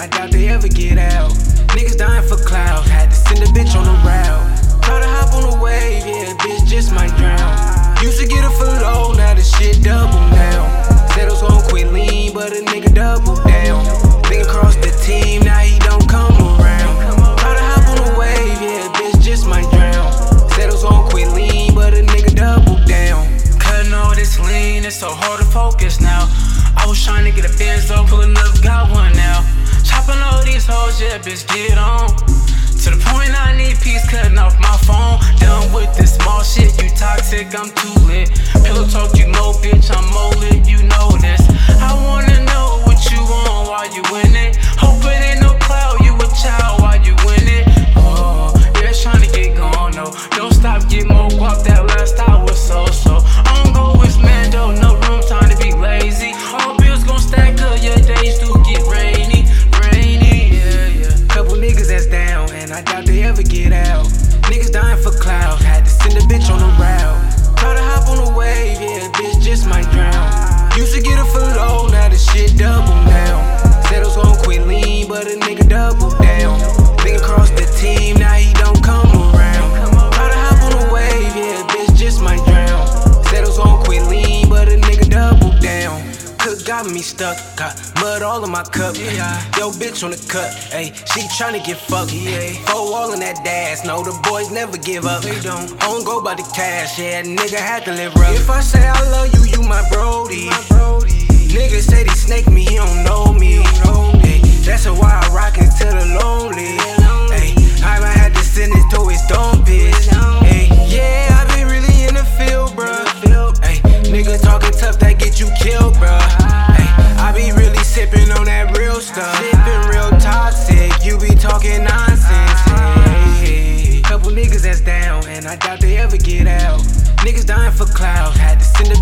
I doubt they ever get out. Niggas dying for clout, had to send a bitch on the route. Try to hop on the wave, yeah, bitch just might drown. Used to get it for low, now the shit double I was gon' quit lean, but a nigga double down. Nigga crossed the team, now he don't come around. Try to hop on the wave, yeah, bitch just might drown. Was gon' quit lean, but a nigga double down. Cutting all this lean, it's so hard to focus now. I was trying to get a Benz up, pulling up, got one now. Chopping all these hoes, yeah, bitch, get on. To the point I need peace, cutting off my phone. Done with this small shit, you toxic, I'm too lit. Pillow talk, Got me stuck, got mud all in my cup. Yeah. Yo, bitch on the cut, ayy, she tryna get fucked. Yeah. Four all in that dash, no, the boys never give up. They don't, I don't go by the cash, yeah, nigga had to live rough. If I say I love you, you my Brody. clouds. Had to send a